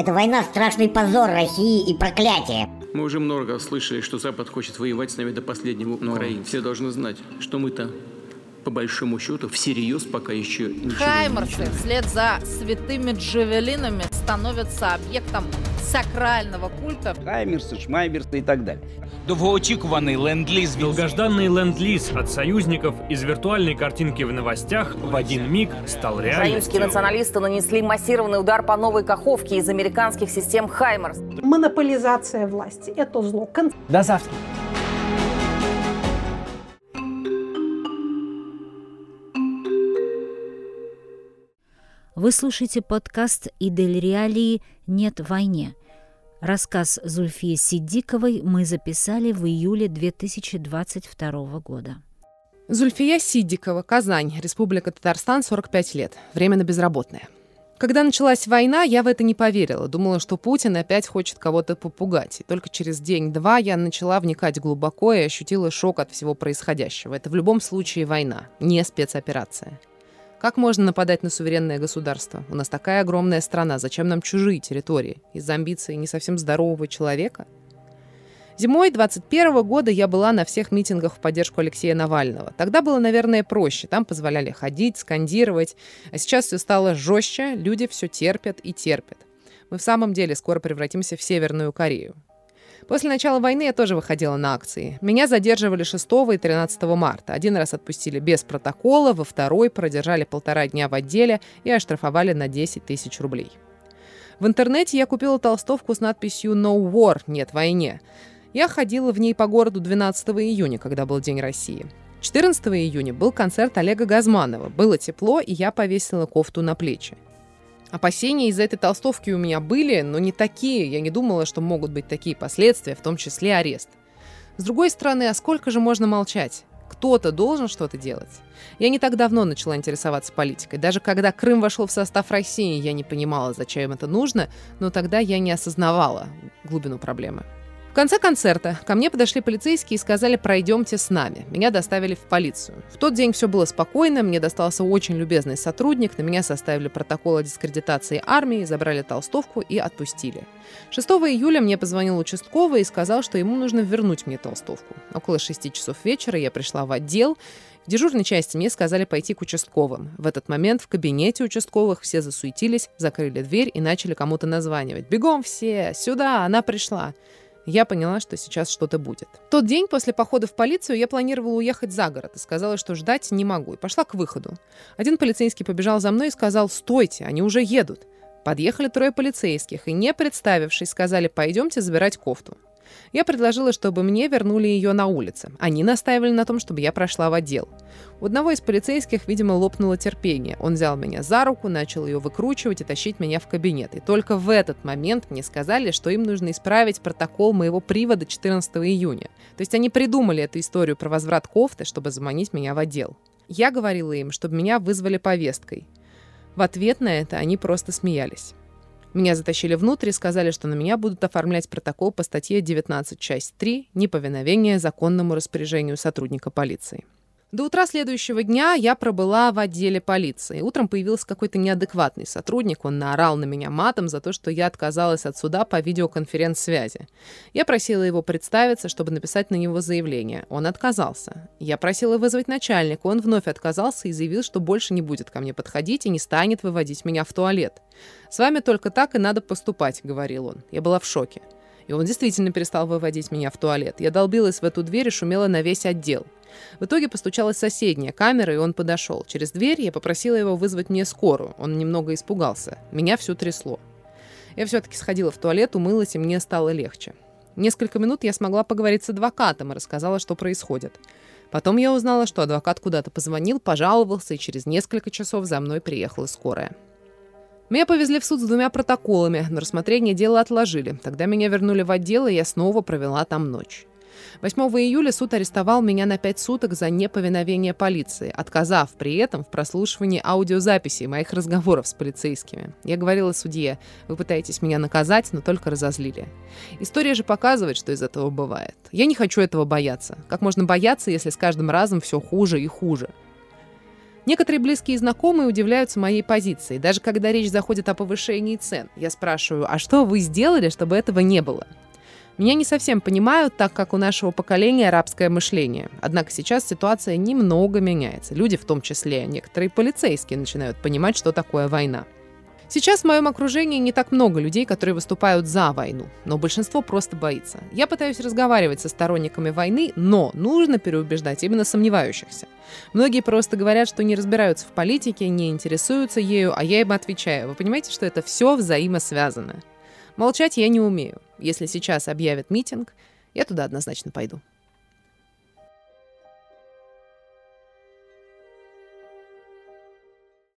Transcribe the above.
Эта война – страшный позор России и проклятие. Мы уже много слышали, что Запад хочет воевать с нами до последнего. Но Украины. все должны знать, что мы-то по большому счету, всерьез пока еще ничего Хаймерсы вслед за святыми джавелинами становятся объектом сакрального культа. Хаймерсы, шмайберсы и так далее. Довгоочікуваний ленд-ліз від Долгожданный ленд-лиз от союзников из виртуальной картинки в новостях в один миг стал Украинские реальностью. националисты нанесли массированный удар по новой Каховке из американских систем «Хаймерс». Монополизация власти – это зло. Кон- До завтра. Вы слушаете подкаст «Идель Реалии. Нет войне». Рассказ Зульфии Сидиковой мы записали в июле 2022 года. Зульфия Сидикова, Казань, Республика Татарстан, 45 лет. Временно безработная. Когда началась война, я в это не поверила. Думала, что Путин опять хочет кого-то попугать. И только через день-два я начала вникать глубоко и ощутила шок от всего происходящего. Это в любом случае война, не спецоперация. Как можно нападать на суверенное государство? У нас такая огромная страна. Зачем нам чужие территории? Из-за амбиций не совсем здорового человека? Зимой 21 года я была на всех митингах в поддержку Алексея Навального. Тогда было, наверное, проще. Там позволяли ходить, скандировать. А сейчас все стало жестче, люди все терпят и терпят. Мы в самом деле скоро превратимся в Северную Корею. После начала войны я тоже выходила на акции. Меня задерживали 6 и 13 марта. Один раз отпустили без протокола, во второй продержали полтора дня в отделе и оштрафовали на 10 тысяч рублей. В интернете я купила толстовку с надписью «No War» — «Нет войне». Я ходила в ней по городу 12 июня, когда был День России. 14 июня был концерт Олега Газманова. Было тепло, и я повесила кофту на плечи. Опасения из-за этой толстовки у меня были, но не такие. Я не думала, что могут быть такие последствия, в том числе арест. С другой стороны, а сколько же можно молчать? Кто-то должен что-то делать. Я не так давно начала интересоваться политикой. Даже когда Крым вошел в состав России, я не понимала, зачем это нужно, но тогда я не осознавала глубину проблемы. В конце концерта ко мне подошли полицейские и сказали «пройдемте с нами». Меня доставили в полицию. В тот день все было спокойно, мне достался очень любезный сотрудник, на меня составили протокол о дискредитации армии, забрали толстовку и отпустили. 6 июля мне позвонил участковый и сказал, что ему нужно вернуть мне толстовку. Около 6 часов вечера я пришла в отдел, в дежурной части мне сказали пойти к участковым. В этот момент в кабинете участковых все засуетились, закрыли дверь и начали кому-то названивать. «Бегом все! Сюда! Она пришла!» Я поняла, что сейчас что-то будет. В тот день после похода в полицию я планировала уехать за город и сказала, что ждать не могу, и пошла к выходу. Один полицейский побежал за мной и сказал «Стойте, они уже едут». Подъехали трое полицейских и, не представившись, сказали «Пойдемте забирать кофту». Я предложила, чтобы мне вернули ее на улице. Они настаивали на том, чтобы я прошла в отдел. У одного из полицейских, видимо, лопнуло терпение. Он взял меня за руку, начал ее выкручивать и тащить меня в кабинет. И только в этот момент мне сказали, что им нужно исправить протокол моего привода 14 июня. То есть они придумали эту историю про возврат кофты, чтобы заманить меня в отдел. Я говорила им, чтобы меня вызвали повесткой. В ответ на это они просто смеялись. Меня затащили внутрь и сказали, что на меня будут оформлять протокол по статье 19, часть 3 «Неповиновение законному распоряжению сотрудника полиции». До утра следующего дня я пробыла в отделе полиции. Утром появился какой-то неадекватный сотрудник. Он наорал на меня матом за то, что я отказалась от суда по видеоконференц-связи. Я просила его представиться, чтобы написать на него заявление. Он отказался. Я просила вызвать начальника. Он вновь отказался и заявил, что больше не будет ко мне подходить и не станет выводить меня в туалет. «С вами только так и надо поступать», — говорил он. Я была в шоке. И он действительно перестал выводить меня в туалет. Я долбилась в эту дверь и шумела на весь отдел. В итоге постучалась соседняя камера, и он подошел. Через дверь я попросила его вызвать мне скорую. Он немного испугался. Меня все трясло. Я все-таки сходила в туалет, умылась, и мне стало легче. Несколько минут я смогла поговорить с адвокатом и рассказала, что происходит. Потом я узнала, что адвокат куда-то позвонил, пожаловался, и через несколько часов за мной приехала скорая. Меня повезли в суд с двумя протоколами, но рассмотрение дела отложили. Тогда меня вернули в отдел, и я снова провела там ночь. 8 июля суд арестовал меня на 5 суток за неповиновение полиции, отказав при этом в прослушивании аудиозаписей моих разговоров с полицейскими. Я говорила судье, вы пытаетесь меня наказать, но только разозлили. История же показывает, что из этого бывает. Я не хочу этого бояться. Как можно бояться, если с каждым разом все хуже и хуже? Некоторые близкие и знакомые удивляются моей позиции. Даже когда речь заходит о повышении цен, я спрашиваю, а что вы сделали, чтобы этого не было? Меня не совсем понимают, так как у нашего поколения арабское мышление. Однако сейчас ситуация немного меняется. Люди, в том числе некоторые полицейские, начинают понимать, что такое война. Сейчас в моем окружении не так много людей, которые выступают за войну, но большинство просто боится. Я пытаюсь разговаривать со сторонниками войны, но нужно переубеждать именно сомневающихся. Многие просто говорят, что не разбираются в политике, не интересуются ею, а я им отвечаю. Вы понимаете, что это все взаимосвязано? Молчать я не умею. Если сейчас объявят митинг, я туда однозначно пойду.